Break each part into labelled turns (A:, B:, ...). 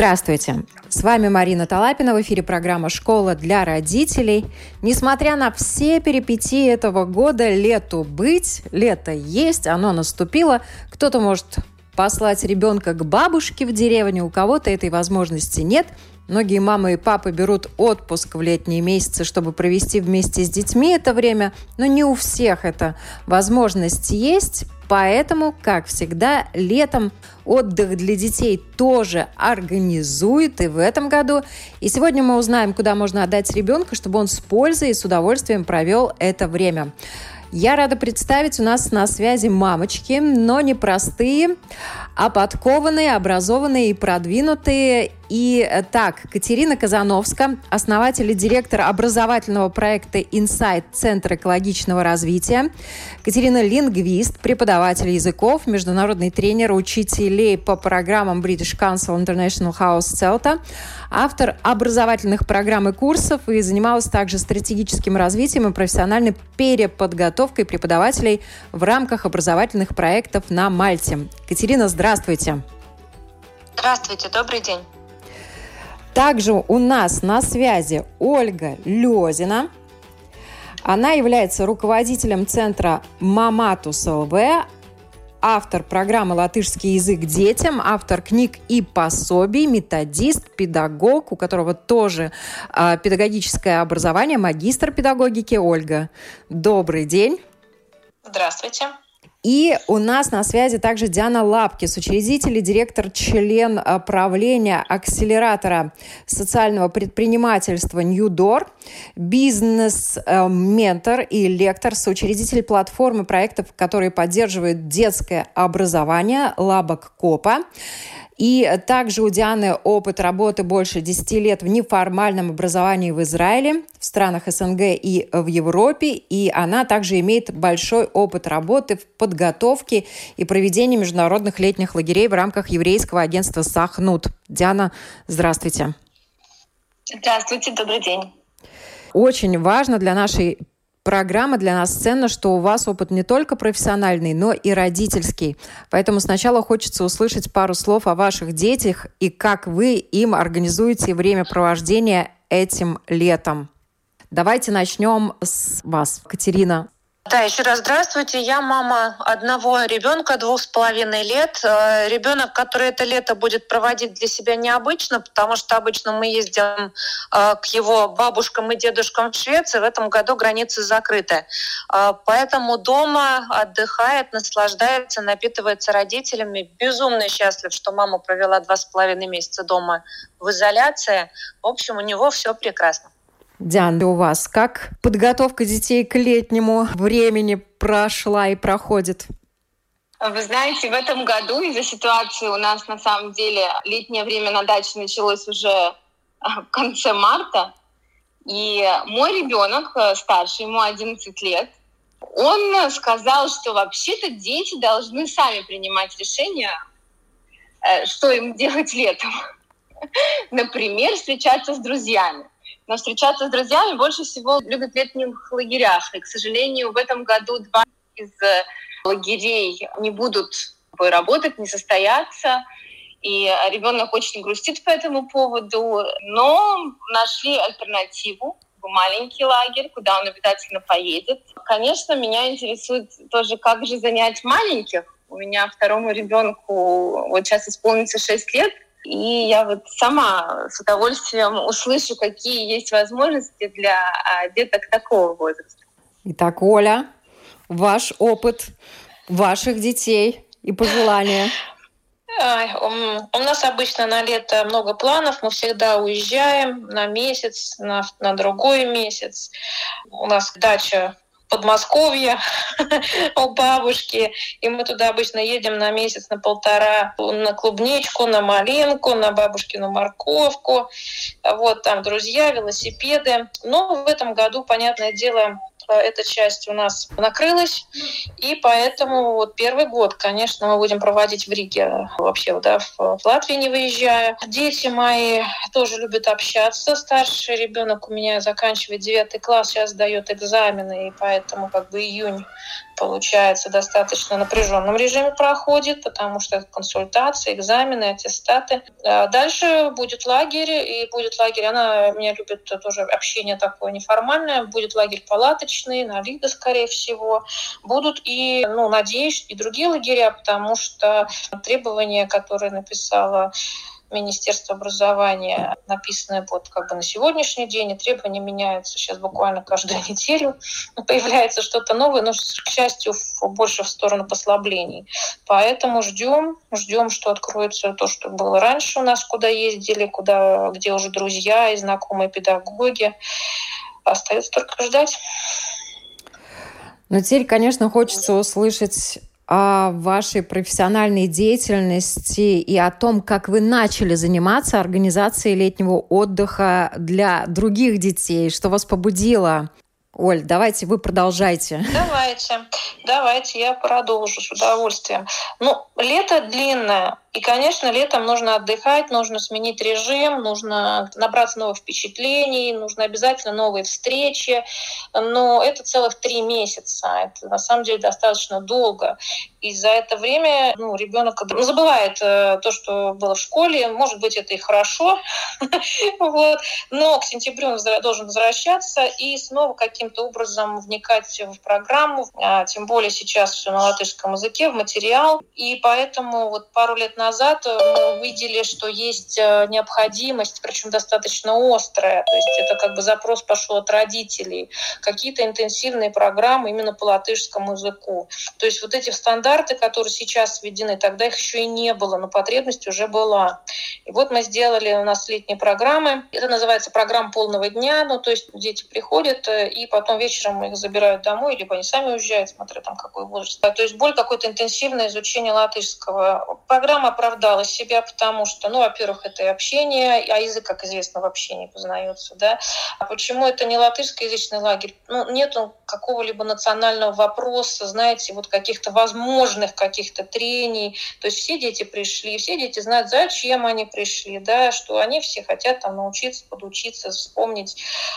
A: Здравствуйте! С вами Марина Талапина. В эфире программа «Школа для родителей». Несмотря на все перипетии этого года, лету быть, лето есть, оно наступило. Кто-то может послать ребенка к бабушке в деревню, у кого-то этой возможности нет. Многие мамы и папы берут отпуск в летние месяцы, чтобы провести вместе с детьми это время, но не у всех эта возможность есть. Поэтому, как всегда, летом отдых для детей тоже организует и в этом году. И сегодня мы узнаем, куда можно отдать ребенка, чтобы он с пользой и с удовольствием провел это время. Я рада представить у нас на связи мамочки, но не простые, а подкованные, образованные и продвинутые. И э, так, Катерина Казановска, основатель и директор образовательного проекта Insight Центр экологичного развития. Катерина лингвист, преподаватель языков, международный тренер учителей по программам British Council International House CELTA автор образовательных программ и курсов и занималась также стратегическим развитием и профессиональной переподготовкой преподавателей в рамках образовательных проектов на Мальте. Катерина, здравствуйте.
B: Здравствуйте, добрый день.
A: Также у нас на связи Ольга Лезина. Она является руководителем центра Маматус ЛВ, автор программы «Латышский язык детям», автор книг и пособий, методист, педагог, у которого тоже э, педагогическое образование, магистр педагогики Ольга. Добрый день.
B: Здравствуйте.
A: И у нас на связи также Диана Лапкис, учредитель и директор, член э, правления акселератора социального предпринимательства New Door, бизнес-ментор и лектор, соучредитель платформы проектов, которые поддерживают детское образование Лабок Копа. И также у Дианы опыт работы больше 10 лет в неформальном образовании в Израиле, в странах СНГ и в Европе. И она также имеет большой опыт работы в подготовке и проведении международных летних лагерей в рамках еврейского агентства «Сахнут». Диана, здравствуйте.
B: Здравствуйте, добрый день.
A: Очень важно для нашей программа для нас ценна, что у вас опыт не только профессиональный, но и родительский. Поэтому сначала хочется услышать пару слов о ваших детях и как вы им организуете времяпровождение этим летом. Давайте начнем с вас, Катерина.
B: Да, еще раз здравствуйте. Я мама одного ребенка, двух с половиной лет. Э, Ребенок, который это лето будет проводить для себя необычно, потому что обычно мы ездим э, к его бабушкам и дедушкам в Швеции. В этом году границы закрыты. Э, поэтому дома отдыхает, наслаждается, напитывается родителями. Безумно счастлив, что мама провела два с половиной месяца дома в изоляции. В общем, у него все прекрасно.
A: Диана, у вас как подготовка детей к летнему времени прошла и проходит?
C: Вы знаете, в этом году из-за ситуации у нас на самом деле летнее время на даче началось уже а, в конце марта. И мой ребенок э, старший, ему 11 лет, он сказал, что вообще-то дети должны сами принимать решения, э, что им делать летом. Например, встречаться с друзьями. Но встречаться с друзьями больше всего любят в летних лагерях. И, к сожалению, в этом году два из э, лагерей не будут работать, не состояться. И ребенок очень грустит по этому поводу. Но нашли альтернативу маленький лагерь, куда он обязательно поедет. Конечно, меня интересует тоже, как же занять маленьких. У меня второму ребенку вот сейчас исполнится 6 лет, и я вот сама с удовольствием услышу, какие есть возможности для а, деток такого возраста.
A: Итак, Оля, ваш опыт ваших детей и пожелания.
B: У нас обычно на лето много планов, мы всегда уезжаем на месяц, на, на другой месяц. У нас дача
D: Подмосковье у бабушки. И мы туда обычно едем на месяц, на полтора на клубничку, на малинку, на бабушкину морковку. Вот там друзья, велосипеды. Но в этом году, понятное дело, эта часть у нас накрылась, и поэтому вот первый год, конечно, мы будем проводить в Риге, вообще да, в Латвии не выезжая. Дети мои тоже любят общаться. Старший ребенок у меня заканчивает девятый класс, сейчас дает экзамены, и поэтому как бы июнь получается, достаточно напряженном режиме проходит, потому что это консультации, экзамены, аттестаты. А дальше будет лагерь, и будет лагерь, она меня любит тоже общение такое неформальное, будет лагерь палаточный, на Лида, скорее всего. Будут и, ну, надеюсь, и другие лагеря, потому что требования, которые написала Министерства образования, написанное вот как бы на сегодняшний день, и требования меняются сейчас буквально каждую неделю. Появляется что-то новое, но, к счастью, больше в сторону послаблений. Поэтому ждем, ждем, что откроется то, что было раньше у нас, куда ездили, куда, где уже друзья и знакомые педагоги. Остается только ждать.
A: Но теперь, конечно, хочется услышать о вашей профессиональной деятельности и о том, как вы начали заниматься организацией летнего отдыха для других детей, что вас побудило Оль, давайте вы продолжайте.
D: Давайте, давайте, я продолжу с удовольствием. Ну, лето длинное, и, конечно, летом нужно отдыхать, нужно сменить режим, нужно набраться новых впечатлений, нужно обязательно новые встречи. Но это целых три месяца. Это на самом деле достаточно долго. И за это время ну, ребенок забывает э, то, что было в школе. Может быть, это и хорошо. Но к сентябрю он должен возвращаться и снова каким-то образом вникать в программу. А, тем более сейчас все на латышском языке, в материал. И поэтому вот пару лет назад э, мы увидели, что есть э, необходимость, причем достаточно острая, то есть это как бы запрос пошел от родителей, какие-то интенсивные программы именно по латышскому языку. То есть вот эти стандарты, которые сейчас введены, тогда их еще и не было, но потребность уже была. И вот мы сделали у нас летние программы. Это называется программа полного дня, ну то есть дети приходят э, и потом вечером их забирают домой, либо они сами уезжают, смотря там какой возраст. То есть более какое-то интенсивное изучение латышского. Программа оправдала себя, потому что, ну, во-первых, это и общение, а язык, как известно, в общении познается, да. А почему это не латышскоязычный лагерь? Ну, нет какого-либо национального вопроса, знаете, вот каких-то возможных каких-то трений. То есть все дети пришли, все дети знают, зачем они пришли, да, что они все хотят там научиться, подучиться, вспомнить,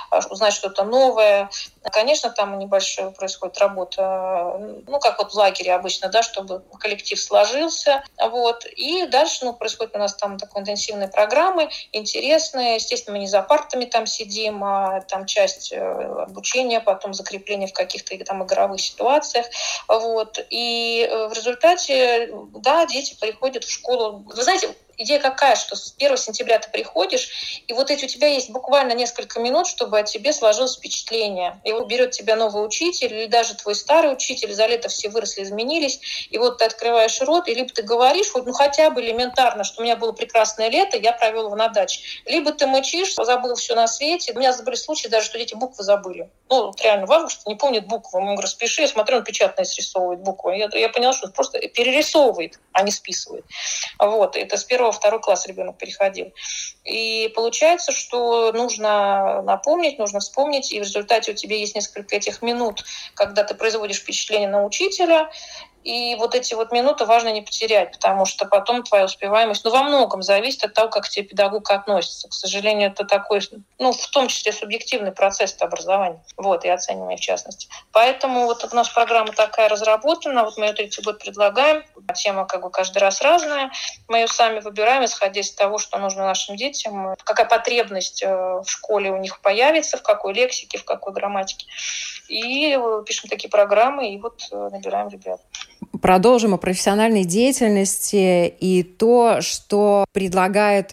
D: а, узнать что-то новое. Конечно, там небольшая происходит работа, ну, как вот в лагере обычно, да, чтобы коллектив сложился, вот, и дальше ну, происходит у нас там такой интенсивные программы, интересные. Естественно, мы не за партами там сидим, а там часть э, обучения, потом закрепление в каких-то там игровых ситуациях. Вот. И э, в результате, да, дети приходят в школу. Вы знаете, идея какая, что с 1 сентября ты приходишь, и вот эти у тебя есть буквально несколько минут, чтобы о тебе сложилось впечатление. И вот берет тебя новый учитель, или даже твой старый учитель, за лето все выросли, изменились, и вот ты открываешь рот, и либо ты говоришь, вот, ну хотя бы элементарно, что у меня было прекрасное лето, я провел его на даче. Либо ты мычишь, забыл все на свете. У меня были случаи даже, что дети буквы забыли. Ну, реально, в августе не помнит буквы. Мы говорю, спеши, я смотрю, он печатно срисовывает буквы. Я, я поняла, что он просто перерисовывает, а не списывает. Вот, это с первого второй класс ребенок переходил. И получается, что нужно напомнить, нужно вспомнить, и в результате у тебя есть несколько этих минут, когда ты производишь впечатление на учителя, и вот эти вот минуты важно не потерять, потому что потом твоя успеваемость, ну, во многом зависит от того, как к тебе педагог относится. К сожалению, это такой, ну, в том числе субъективный процесс образования, вот, и оценивания в частности. Поэтому вот у нас программа такая разработана, вот мы ее третий год предлагаем, тема как бы каждый раз разная, мы ее сами выбираем, исходя из того, что нужно нашим детям, какая потребность э, в школе у них появится, в какой лексике, в какой грамматике. И пишем такие программы, и вот э, набираем ребят
A: продолжим о профессиональной деятельности и то, что предлагает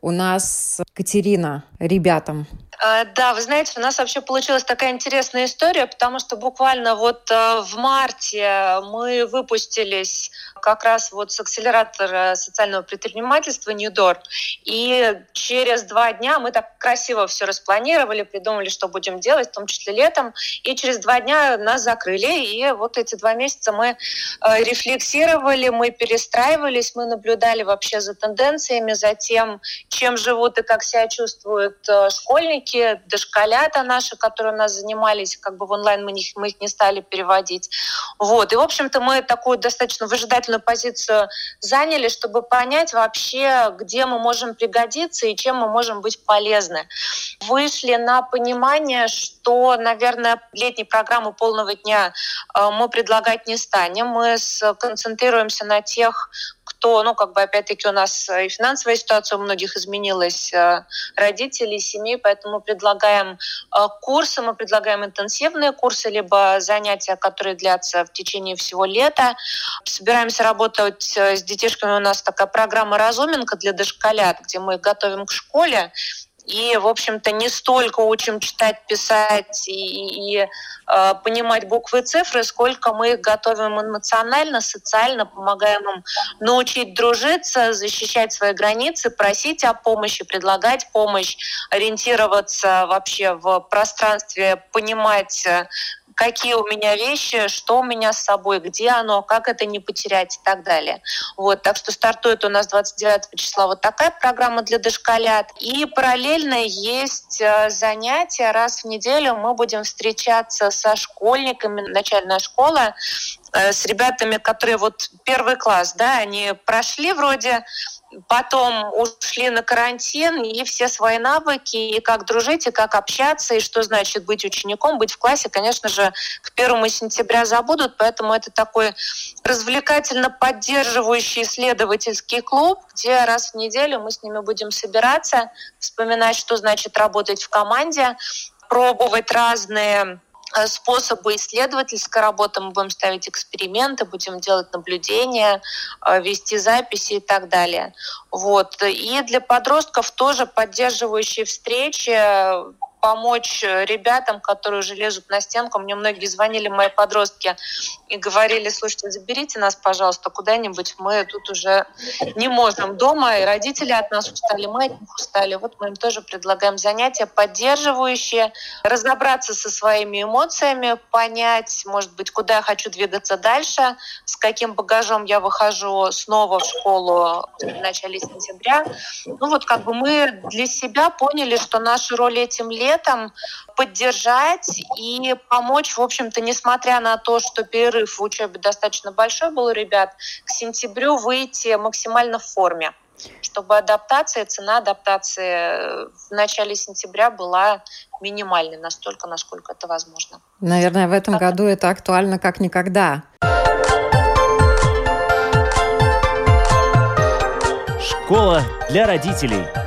A: у нас Катерина ребятам.
B: Э, да, вы знаете, у нас вообще получилась такая интересная история, потому что буквально вот э, в марте мы выпустились как раз вот с акселератора социального предпринимательства Ньюдор. И через два дня мы так красиво все распланировали, придумали, что будем делать, в том числе летом. И через два дня нас закрыли. И вот эти два месяца мы э, рефлексировали, мы перестраивались, мы наблюдали вообще за тенденциями, за тем, чем живут и как себя чувствуют э, школьники, дошколята наши, которые у нас занимались, как бы в онлайн мы, них, мы их не стали переводить. Вот. И, в общем-то, мы такую достаточно выжидательную выжидательную позицию заняли, чтобы понять вообще, где мы можем пригодиться и чем мы можем быть полезны. Вышли на понимание, что, наверное, летней программы полного дня э, мы предлагать не станем. Мы сконцентрируемся на тех кто, ну, как бы, опять-таки, у нас и финансовая ситуация у многих изменилась, э, родителей, семей, поэтому предлагаем э, курсы, мы предлагаем интенсивные курсы, либо занятия, которые длятся в течение всего лета. Собираемся работать э, с детишками. У нас такая программа «Разуменка» для дошколят, где мы готовим к школе, и, в общем-то, не столько учим читать, писать и, и э, понимать буквы и цифры, сколько мы их готовим эмоционально, социально, помогаем им научить дружиться, защищать свои границы, просить о помощи, предлагать помощь, ориентироваться вообще в пространстве, понимать, какие у меня вещи, что у меня с собой, где оно, как это не потерять и так далее. Вот, так что стартует у нас 29 числа вот такая программа для дошколят. И параллельно есть э, занятия. Раз в неделю мы будем встречаться со школьниками, начальная школа, э, с ребятами, которые вот первый класс, да, они прошли вроде потом ушли на карантин, и все свои навыки, и как дружить, и как общаться, и что значит быть учеником, быть в классе, конечно же, к первому сентября забудут, поэтому это такой развлекательно поддерживающий исследовательский клуб, где раз в неделю мы с ними будем собираться, вспоминать, что значит работать в команде, пробовать разные способы исследовательской работы. Мы будем ставить эксперименты, будем делать наблюдения, э, вести записи и так далее. Вот. И для подростков тоже поддерживающие встречи помочь э, ребятам, которые уже лезут на стенку. Мне многие звонили, мои подростки, и говорили, слушайте, заберите нас, пожалуйста, куда-нибудь. Мы тут уже не можем дома, и родители от нас устали, мы от них устали. Вот мы им тоже предлагаем занятия поддерживающие, разобраться со своими эмоциями, понять, может быть, куда я хочу двигаться дальше, с каким багажом я выхожу снова в школу в начале сентября. Ну вот как бы мы для себя поняли, что наша роль этим летом летом поддержать и помочь, в общем-то, несмотря на то, что перерыв в учебе достаточно большой был у ребят, к сентябрю выйти максимально в форме чтобы адаптация, цена адаптации в начале сентября была минимальной, настолько, насколько это возможно.
A: Наверное, в этом году это актуально как никогда.
E: Школа для родителей.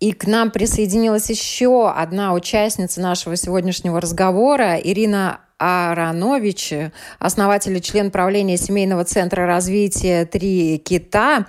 A: И к нам присоединилась еще одна участница нашего сегодняшнего разговора, Ирина Аранович, основатель и член правления Семейного центра развития «Три кита»,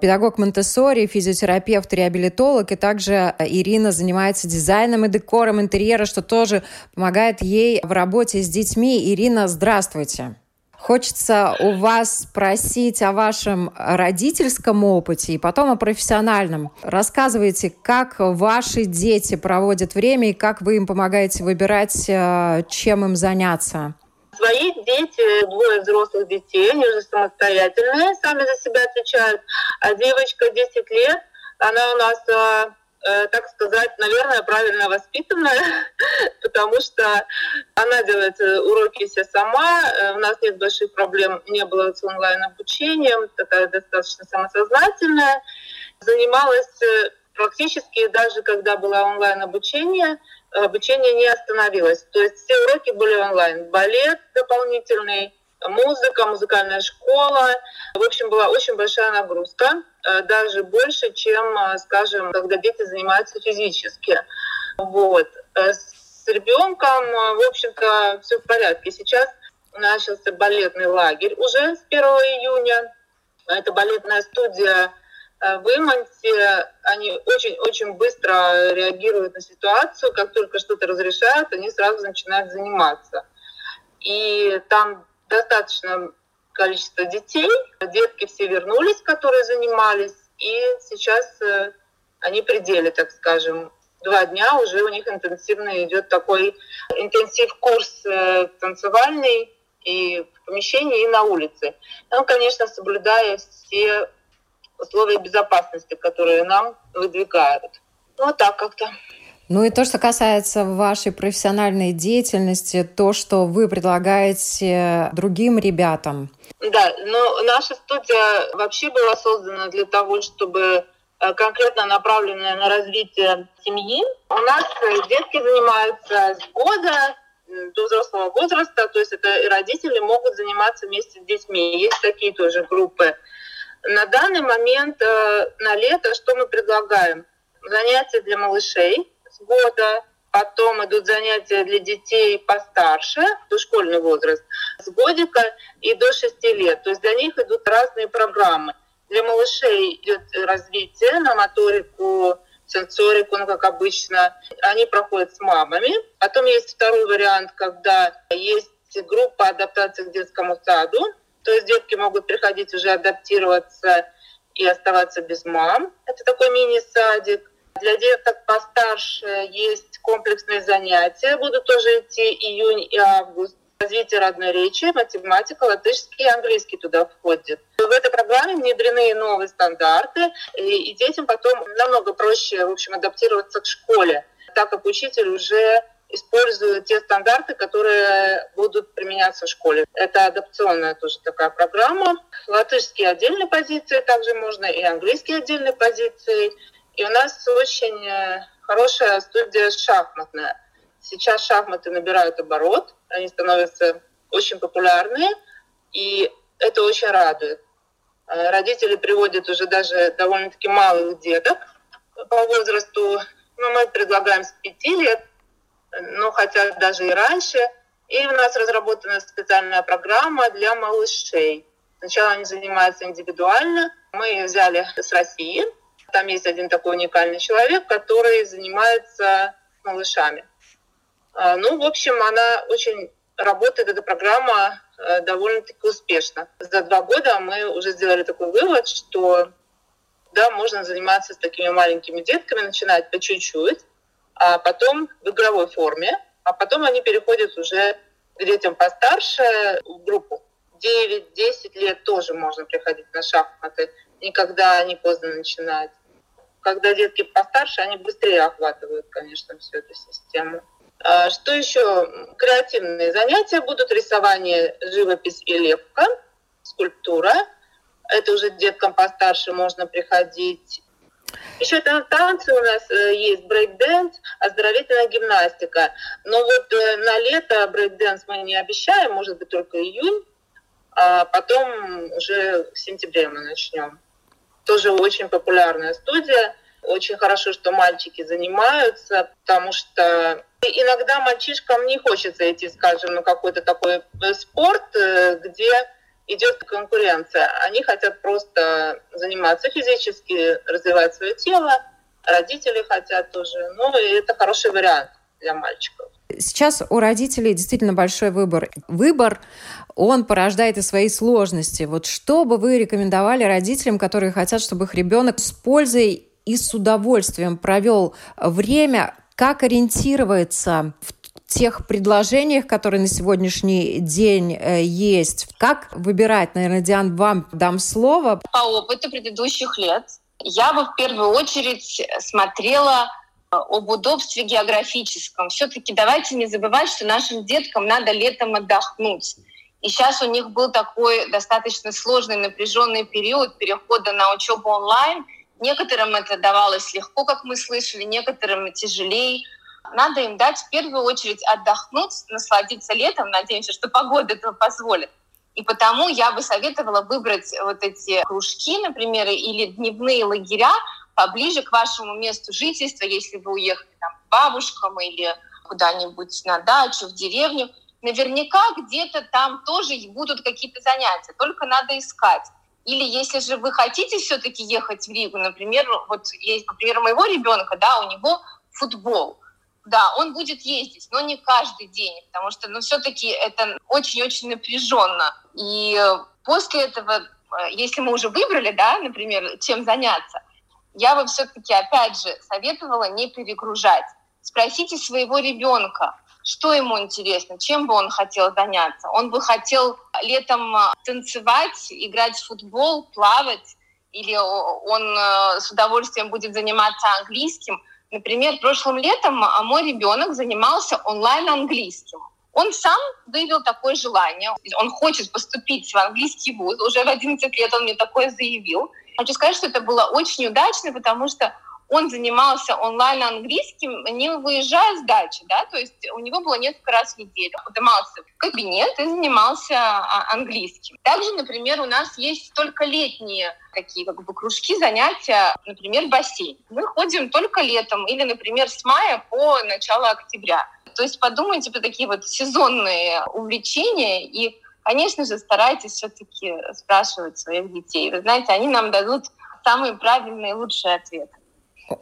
A: педагог Монтессори, физиотерапевт, реабилитолог, и также Ирина занимается дизайном и декором интерьера, что тоже помогает ей в работе с детьми. Ирина, здравствуйте. Хочется у вас спросить о вашем родительском опыте и потом о профессиональном. Рассказывайте, как ваши дети проводят время и как вы им помогаете выбирать, э, чем им заняться.
F: Свои дети, двое взрослых детей, они уже самостоятельные, сами за себя отвечают. А девочка 10 лет, она у нас Э, так сказать, наверное, правильно воспитанная, потому что она делает э, уроки все сама, э, у нас нет больших проблем, не было с онлайн-обучением, такая достаточно самосознательная, занималась практически даже когда было онлайн-обучение, обучение не остановилось. То есть все уроки были онлайн. Балет дополнительный, музыка, музыкальная школа. В общем, была очень большая нагрузка, э, даже больше, чем, э, скажем, когда дети занимаются физически. Вот. Э, с ребенком, в общем-то, все в порядке. Сейчас начался балетный лагерь уже с 1 июня. Это балетная студия в Иманте они очень-очень быстро реагируют на ситуацию. Как только что-то разрешают, они сразу начинают заниматься. И там достаточно количество детей. Детки все вернулись, которые занимались. И сейчас э, они пределе, так скажем. Два дня уже у них интенсивно идет такой интенсив-курс э, танцевальный и в помещении, и на улице. Ну, конечно, соблюдая все условия безопасности, которые нам выдвигают. Ну, вот так как-то.
A: Ну и то, что касается вашей профессиональной деятельности, то, что вы предлагаете другим ребятам.
F: Да, но наша студия вообще была создана для того, чтобы э, конкретно направленная на развитие семьи. У нас детки занимаются с года до взрослого возраста, то есть это и родители могут заниматься вместе с детьми. Есть такие тоже группы. На данный момент э, на лето что мы предлагаем? Занятия для малышей года, потом идут занятия для детей постарше, дошкольный возраст, с годика и до 6 лет. То есть для них идут разные программы. Для малышей идет развитие на моторику, сенсорику, ну, как обычно. Они проходят с мамами. Потом есть второй вариант, когда есть группа адаптации к детскому саду. То есть детки могут приходить уже адаптироваться и оставаться без мам. Это такой мини-садик. Для деток постарше есть комплексные занятия. Будут тоже идти июнь и август. Развитие родной речи, математика, латышский и английский туда входит. В этой программе внедрены новые стандарты, и, детям потом намного проще, в общем, адаптироваться к школе, так как учитель уже используют те стандарты, которые будут применяться в школе. Это адапционная тоже такая программа. Латышские отдельные позиции также можно, и английские отдельные позиции. И у нас очень э, хорошая студия шахматная. Сейчас шахматы набирают оборот, они становятся очень популярные, и это очень радует. Э, родители приводят уже даже довольно-таки малых деток по возрасту. Ну, мы предлагаем с 5 лет но хотя даже и раньше. И у нас разработана специальная программа для малышей. Сначала они занимаются индивидуально. Мы ее взяли с России. Там есть один такой уникальный человек, который занимается малышами. А, ну, в общем, она очень работает, эта программа э, довольно-таки успешно. За два года мы уже сделали такой вывод, что да, можно заниматься с такими маленькими детками, начинать по чуть-чуть, а потом в игровой форме, а потом они переходят уже к детям постарше в группу. 9-10 лет тоже можно приходить на шахматы, никогда не поздно начинать. Когда детки постарше, они быстрее охватывают, конечно, всю эту систему. А что еще? Креативные занятия будут рисование, живопись и лепка, скульптура. Это уже деткам постарше можно приходить еще там танцы у нас э, есть, брейк-дэнс, оздоровительная гимнастика. Но вот э, на лето брейк-дэнс мы не обещаем, может быть, только июнь, а потом уже в сентябре мы начнем. Тоже очень популярная студия. Очень хорошо, что мальчики занимаются, потому что иногда мальчишкам не хочется идти, скажем, на какой-то такой э, спорт, где идет конкуренция. Они хотят просто заниматься физически, развивать свое тело. Родители хотят тоже. Ну, и это хороший вариант для мальчиков.
A: Сейчас у родителей действительно большой выбор. Выбор, он порождает и свои сложности. Вот что бы вы рекомендовали родителям, которые хотят, чтобы их ребенок с пользой и с удовольствием провел время, как ориентироваться в тех предложениях, которые на сегодняшний день э, есть. Как выбирать? Наверное, Диан, вам дам слово.
C: По опыту предыдущих лет я бы в первую очередь смотрела э, об удобстве географическом. Все-таки давайте не забывать, что нашим деткам надо летом отдохнуть. И сейчас у них был такой достаточно сложный, напряженный период перехода на учебу онлайн. Некоторым это давалось легко, как мы слышали, некоторым тяжелее надо им дать в первую очередь отдохнуть, насладиться летом. Надеемся, что погода этого позволит. И потому я бы советовала выбрать вот эти кружки, например, или дневные лагеря поближе к вашему месту жительства, если вы уехали там, к бабушкам или куда-нибудь на дачу, в деревню. Наверняка где-то там тоже будут какие-то занятия, только надо искать. Или если же вы хотите все-таки ехать в Ригу, например, вот есть, например, моего ребенка, да, у него футбол. Да, он будет ездить, но не каждый день, потому что, ну, все-таки это очень-очень напряженно. И после этого, э, если мы уже выбрали, да, например, чем заняться, я бы все-таки, опять же, советовала не перегружать. Спросите своего ребенка, что ему интересно, чем бы он хотел заняться. Он бы хотел летом э, танцевать, играть в футбол, плавать, или он э, с удовольствием будет заниматься английским. Например, прошлым летом а, мой ребенок занимался онлайн-английским. Он сам выявил такое желание. Он хочет поступить в английский вуз. Уже в 11 лет он мне такое заявил. Хочу сказать, что это было очень удачно, потому что он занимался онлайн английским, не выезжая с дачи, да, то есть у него было несколько раз в неделю. Поднимался в кабинет и занимался а, английским. Также, например, у нас есть только летние такие как бы кружки, занятия, например, бассейн. Мы ходим только летом или, например, с мая по начало октября. То есть подумайте про такие вот сезонные увлечения и Конечно же, старайтесь все-таки спрашивать своих детей. Вы знаете, они нам дадут самые правильные и лучшие ответы.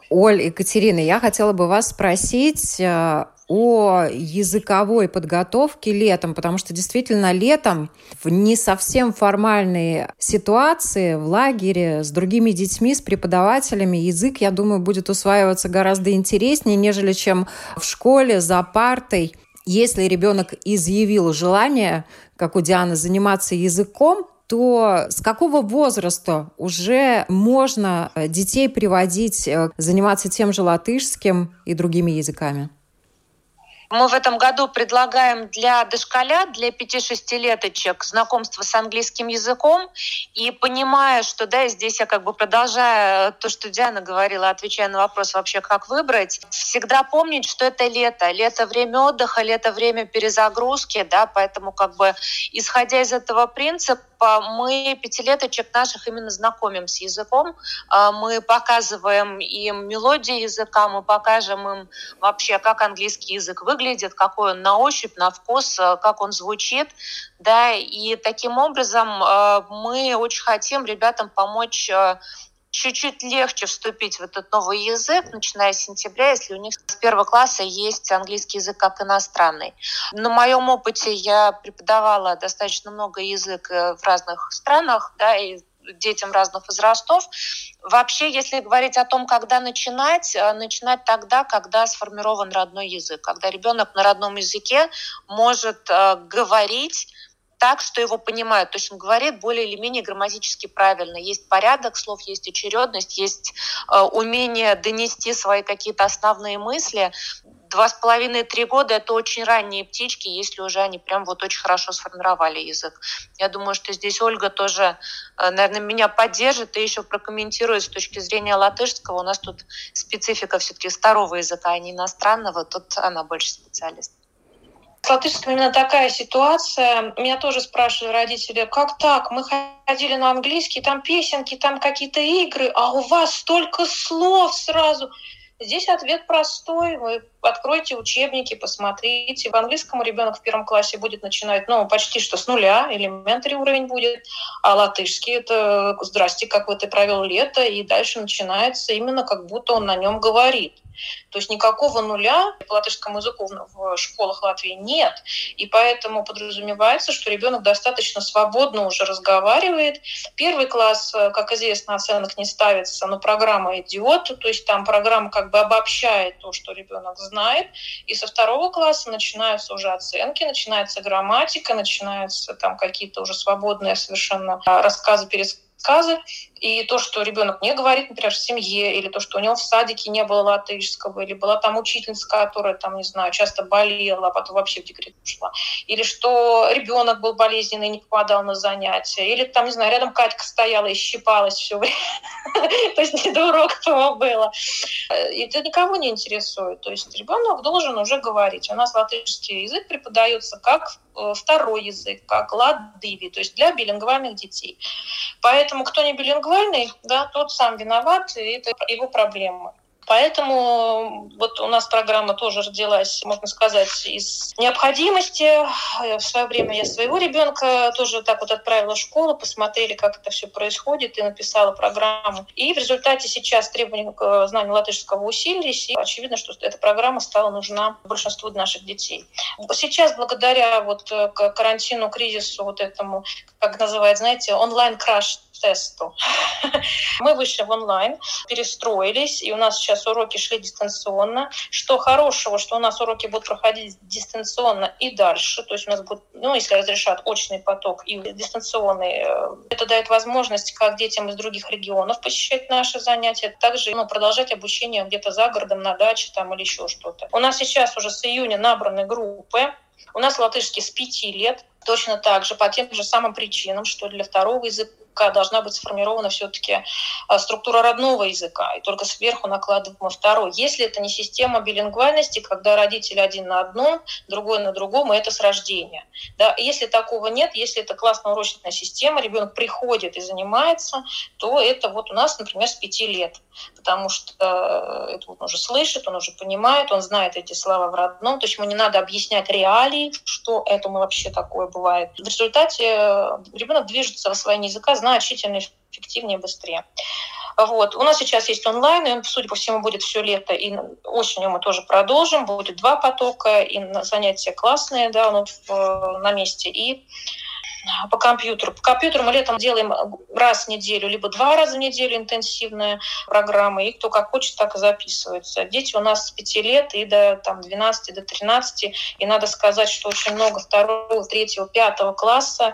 A: Оль, Екатерина, я хотела бы вас спросить э, о языковой подготовке летом, потому что действительно летом в не совсем формальной ситуации в лагере с другими детьми, с преподавателями язык, я думаю, будет усваиваться гораздо интереснее, нежели чем в школе за партой. Если ребенок изъявил желание, как у Дианы, заниматься языком, то с какого возраста уже можно э, детей приводить э, заниматься тем же латышским и другими языками?
B: Мы в этом году предлагаем для дошколят, для 5-6-леточек знакомство с английским языком. И понимая, что да, здесь я как бы продолжаю то, что Диана говорила, отвечая на вопрос вообще, как выбрать, всегда помнить, что это лето. Лето – время отдыха, лето – время перезагрузки, да, поэтому как бы исходя из этого принципа, мы пятилеточек наших именно знакомим с языком. А, мы показываем им мелодии языка, мы покажем им вообще, как английский язык выглядит, какой он на ощупь, на вкус, а, как он звучит. Да, и таким образом мы очень хотим ребятам помочь чуть-чуть легче вступить в этот новый язык, начиная с сентября, если у них с первого класса есть английский язык как иностранный. На моем опыте я преподавала достаточно много язык э, в разных странах, да, и детям разных возрастов. Вообще, если говорить о том, когда начинать, э, начинать тогда, когда сформирован родной язык, когда ребенок на родном языке может э, говорить так, что его понимают. То есть он говорит более или менее грамматически правильно. Есть порядок слов, есть очередность, есть э, умение донести свои какие-то основные мысли. Два с половиной-три года – это очень ранние птички, если уже они прям вот очень хорошо сформировали язык. Я думаю, что здесь Ольга тоже, э, наверное, меня поддержит и еще прокомментирует с точки зрения латышского. У нас тут специфика все-таки второго языка, а не иностранного. Тут она больше специалист.
D: С латышским именно такая ситуация. Меня тоже спрашивали родители, как так? Мы ходили на английский, там песенки, там какие-то игры, а у вас столько слов сразу. Здесь ответ простой. Вы откройте учебники, посмотрите. В английском ребенок в первом классе будет начинать, ну, почти что с нуля, элементарий уровень будет, а латышский — это «Здрасте, как вы ты провел лето», и дальше начинается именно как будто он на нем говорит. То есть никакого нуля по латышскому языку в школах Латвии нет. И поэтому подразумевается, что ребенок достаточно свободно уже разговаривает. Первый класс, э, как известно, оценок не ставится, но программа идет. То есть там программа как бы обобщает то, что ребенок знает. И со второго класса начинаются уже оценки, начинается грамматика, начинаются там какие-то уже свободные совершенно а, рассказы, пересказы. И то, что ребенок не говорит, например, в семье, или то, что у него в садике не было латышского, или была там учительница, которая, там, не знаю, часто болела, а потом вообще в декрет ушла, или что ребенок был болезненный и не попадал на занятия, или там, не знаю, рядом Катька стояла и щипалась все время, то есть не до урока было. И это никого не интересует. То есть ребенок должен уже говорить. У нас латышский язык преподается как э, второй язык, как ладыви, то есть для билингвальных детей. Поэтому кто не билингвальный, да, тот сам виноват, и это его проблемы. Поэтому вот у нас программа тоже родилась, можно сказать, из необходимости. В свое время я своего ребенка тоже так вот отправила в школу, посмотрели, как это все происходит, и написала программу. И в результате сейчас требования к знанию латышского усилились, и очевидно, что эта программа стала нужна большинству наших детей. Сейчас, благодаря вот э, карантину, кризису вот этому, как называют, знаете, онлайн-краш тесту. Мы вышли в онлайн, перестроились, и у нас сейчас уроки шли дистанционно. Что хорошего, что у нас уроки будут проходить дистанционно и дальше. То есть у нас будет, ну, если разрешат, очный поток и дистанционный. Э, это дает возможность как детям из других регионов посещать наши занятия, также ну, продолжать обучение где-то за городом, на даче там или еще что-то. У нас сейчас уже с июня набраны группы. У нас латышский с пяти лет, точно так же, по тем же самым причинам, что для второго языка языка должна быть сформирована все-таки а, структура родного языка, и только сверху накладываем второй. Если это не система билингвальности, когда родители один на одном, другой на другом, и это с рождения. Да? Если такого нет, если это классно-урочная система, ребенок приходит и занимается, то это вот у нас, например, с пяти лет, потому что э, это он уже слышит, он уже понимает, он знает эти слова в родном, то есть ему не надо объяснять реалии, что это вообще такое бывает. В результате э, ребенок движется в освоении языка, значительно эффективнее и быстрее. Вот. У нас сейчас есть онлайн, и он, судя по всему, будет все лето, и осенью мы тоже продолжим. Будет два потока, и занятия классные, да, ну, на месте, и по компьютеру. По компьютеру мы летом делаем раз в неделю, либо два раза в неделю интенсивные программы, и кто как хочет, так и записывается. Дети у нас с 5 лет и до там, 12, до 13, и надо сказать, что очень много второго, третьего, пятого класса,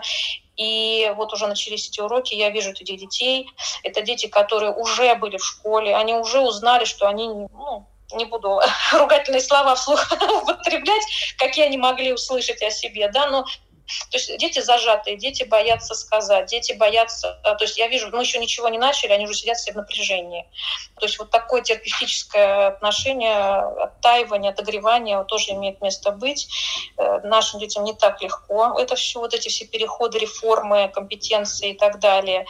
D: и вот уже начались эти уроки, я вижу этих детей. Это дети, которые уже были в школе, они уже узнали, что они ну, не буду ругательные слова вслух употреблять, какие они могли услышать о себе, да, но то есть дети зажатые, дети боятся сказать, дети боятся... Э, то есть я вижу, мы еще ничего не начали, они уже сидят все в напряжении. То есть вот такое терапевтическое отношение, оттаивание, отогревание тоже имеет место быть. Э, нашим детям не так легко. Это все, вот эти все переходы, реформы, компетенции и так далее.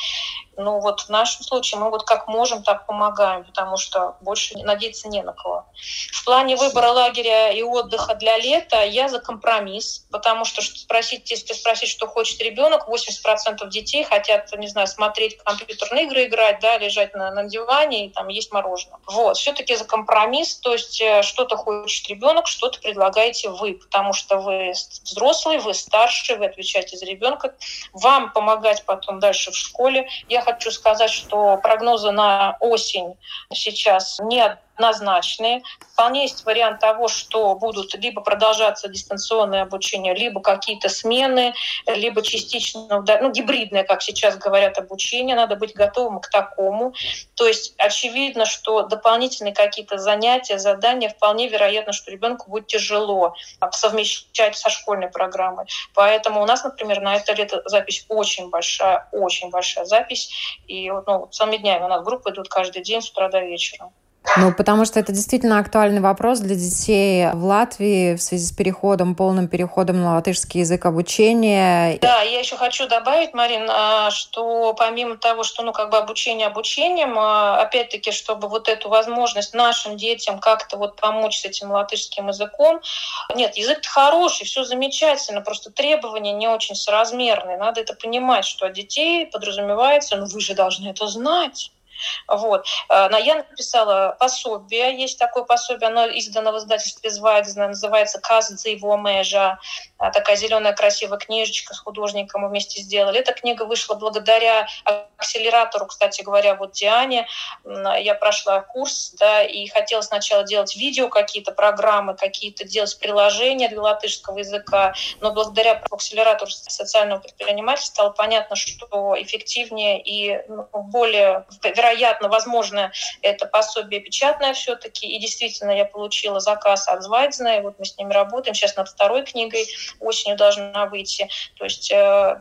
D: Ну вот в нашем случае мы вот как можем, так помогаем, потому что больше надеяться не на кого. В плане выбора лагеря и отдыха для лета я за компромисс, потому что спросить, если спросить, что хочет ребенок, 80% детей хотят, не знаю, смотреть компьютерные игры, играть, да, лежать на, на диване и там есть мороженое. Вот, все-таки за компромисс, то есть э, что-то хочет ребенок, что-то предлагаете вы, потому что вы взрослый, вы старший, вы отвечаете за ребенка, вам помогать потом дальше в школе. Я хочу сказать, что прогнозы на осень сейчас не однозначные. Вполне есть вариант того, что будут либо продолжаться дистанционное обучение, либо какие-то смены, либо частично, ну, гибридное, как сейчас говорят, обучение. Надо быть готовым к такому. То есть очевидно, что дополнительные какие-то занятия, задания, вполне вероятно, что ребенку будет тяжело совмещать со школьной программой. Поэтому у нас, например, на это лето запись очень большая, очень большая запись. И ну, самыми днями у нас группы идут каждый день с утра до вечера.
A: Ну, потому что это действительно актуальный вопрос для детей в Латвии в связи с переходом, полным переходом на латышский язык обучения.
D: Да, я еще хочу добавить, Марин, а, что помимо того, что ну, как бы обучение обучением, а, опять-таки, чтобы вот эту возможность нашим детям как-то вот помочь с этим латышским языком, нет, язык хороший, все замечательно, просто требования не очень соразмерные. Надо это понимать, что от детей подразумевается, ну вы же должны это знать. Вот. Э, я написала пособие, есть такое пособие, оно издано в издательстве Звайдзена, называется «Каздзе его межа», э, такая зеленая красивая книжечка с художником мы вместе сделали. Эта книга вышла благодаря акселератору, кстати говоря, вот Диане. Я прошла курс, да, и хотела сначала делать видео, какие-то программы, какие-то делать приложения для латышского языка, но благодаря акселератору социального предпринимательства стало понятно, что эффективнее и ну, более возможно, это пособие печатное все-таки. И действительно, я получила заказ от Звайдзена, и вот мы с ними работаем. Сейчас над второй книгой осенью должна выйти. То есть э,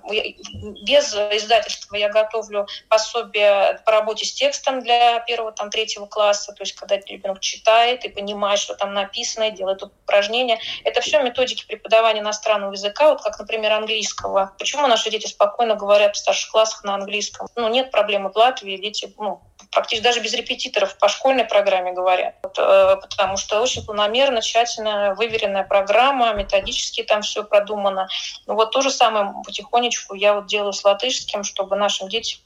D: без издательства я готовлю пособие по работе с текстом для первого, там, третьего класса. То есть когда ребенок читает и понимает, что там написано, и делает упражнения. Это все методики преподавания иностранного языка, вот как, например, английского. Почему наши дети спокойно говорят в старших классах на английском? Ну, нет проблемы в Латвии, дети ну, практически даже без репетиторов по школьной программе говорят. Э, потому что очень планомерно, тщательно выверенная программа, методически там все продумано. Ну вот то же самое потихонечку я вот делаю с латышским, чтобы нашим детям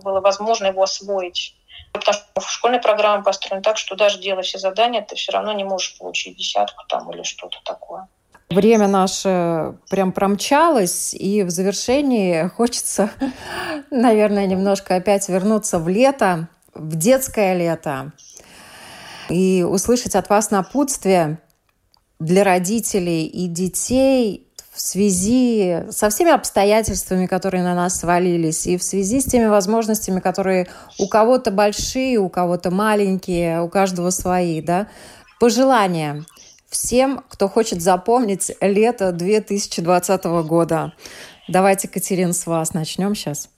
D: было возможно его освоить. Потому что школьная программа построена так, что даже делая все задания, ты все равно не можешь получить десятку там или что-то такое.
A: Время наше прям промчалось, и в завершении хочется, наверное, немножко опять вернуться в лето, в детское лето, и услышать от вас напутствие для родителей и детей в связи со всеми обстоятельствами, которые на нас свалились, и в связи с теми возможностями, которые у кого-то большие, у кого-то маленькие, у каждого свои, да, пожелания – всем, кто хочет запомнить лето 2020 года. Давайте, Катерина, с вас начнем сейчас.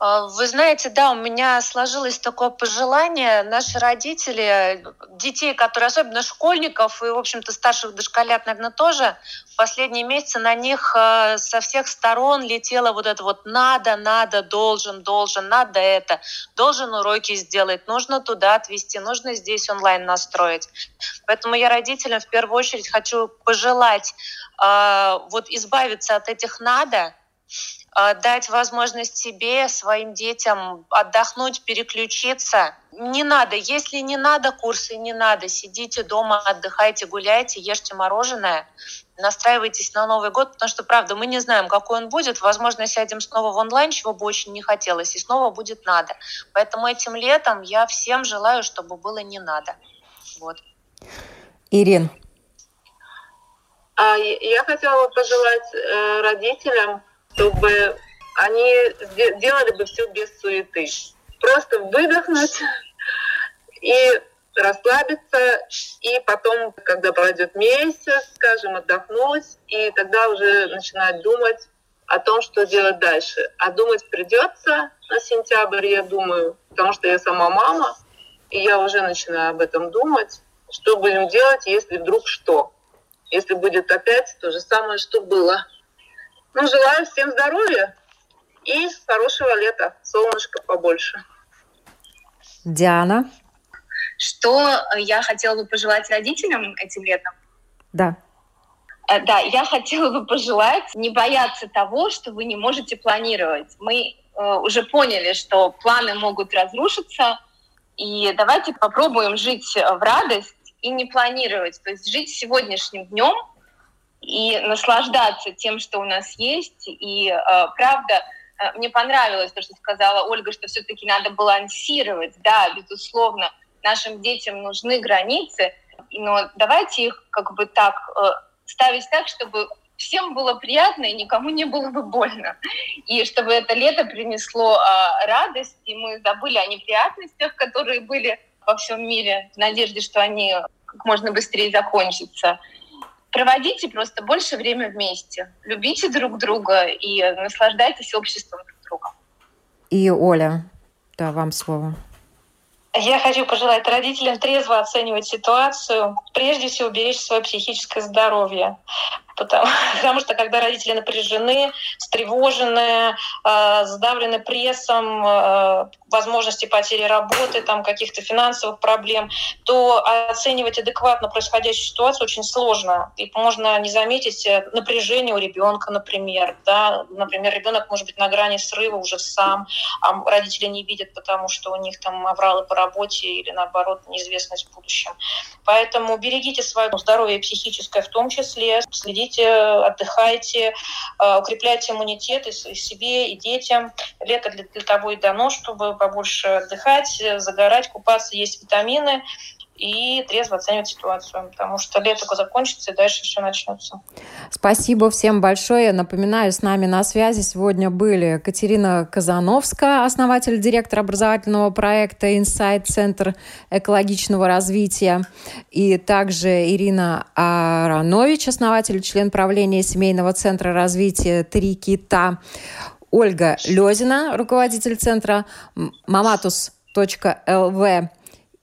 B: А, вы знаете, да, у меня сложилось такое пожелание. Наши родители, детей, которые особенно школьников и, в общем-то, старших дошколят, наверное, тоже, в последние месяцы на них э, со всех сторон летело вот это вот «надо, надо, должен, должен, надо это, должен уроки сделать, нужно туда отвести, нужно здесь онлайн настроить». Поэтому я родителям в первую очередь хочу пожелать э, вот избавиться от этих «надо», а, дать возможность себе, своим детям отдохнуть, переключиться. Не надо, если не надо курсы, не надо, сидите дома, отдыхайте, гуляйте, ешьте мороженое, настраивайтесь на Новый год, потому что, правда, мы не знаем, какой он будет. Возможно, сядем снова в онлайн, чего бы очень не хотелось, и снова будет надо. Поэтому этим летом я всем желаю, чтобы было не надо. Вот.
A: Ирин.
F: А, я хотела пожелать э, родителям чтобы они делали бы все без суеты. Просто выдохнуть и расслабиться, и потом, когда пройдет месяц, скажем, отдохнуть, и тогда уже начинать думать о том, что делать дальше. А думать придется на сентябрь, я думаю, потому что я сама мама, и я уже начинаю об этом думать, что будем делать, если вдруг что. Если будет опять то же самое, что было. Ну, желаю всем здоровья и хорошего лета, солнышко побольше.
A: Диана?
C: Что я хотела бы пожелать родителям этим летом?
A: Да.
C: Э, да, я хотела бы пожелать не бояться того, что вы не можете планировать. Мы э, уже поняли, что планы могут разрушиться, и давайте попробуем жить в радость и не планировать, то есть жить сегодняшним днем, и наслаждаться тем, что у нас есть. И э, правда, э, мне понравилось то, что сказала Ольга, что все-таки надо балансировать. Да, безусловно, нашим детям нужны границы, но давайте их как бы так э, ставить так, чтобы всем было приятно и никому не было бы больно. И чтобы это лето принесло э, радость, и мы забыли о неприятностях, которые были во всем мире, в надежде, что они как можно быстрее закончатся проводите просто больше время вместе. Любите друг друга и наслаждайтесь обществом друг друга.
A: И Оля, да, вам слово.
D: Я хочу пожелать родителям трезво оценивать ситуацию, прежде всего беречь свое психическое здоровье. Потому, потому что когда родители напряжены, встревожены, э, задавлены прессом, э, возможности потери работы, там, каких-то финансовых проблем, то оценивать адекватно происходящую ситуацию очень сложно. И можно не заметить э, напряжение у ребенка, например. Да? Например, ребенок может быть на грани срыва уже сам, а родители не видят, потому что у них там авралы по работе или наоборот неизвестность в будущем. Поэтому берегите свое здоровье психическое в том числе, следите, отдыхайте, э, укрепляйте иммунитет и себе, и детям. Лето для, для того и дано, чтобы побольше отдыхать, загорать, купаться, есть витамины и трезво оценивать ситуацию, потому что лето только закончится, и дальше все начнется.
A: Спасибо всем большое. Напоминаю, с нами на связи сегодня были Катерина Казановская, основатель, директор образовательного проекта «Инсайт. Центр экологичного развития», и также Ирина Аранович, основатель, член правления семейного центра развития «Три кита». Ольга Лезина, руководитель центра «Маматус.лв»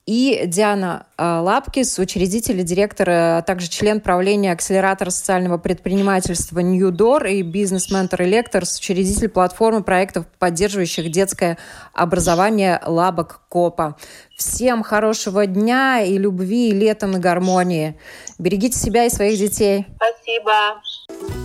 A: и Диана а, Лапкис, учредитель и директор, а также член правления акселератора социального предпринимательства New Door и бизнес-ментор и лектор, учредитель платформы проектов, поддерживающих детское образование Лабок Копа. Всем хорошего дня и любви, и лета на гармонии. Берегите себя и своих детей.
F: Спасибо.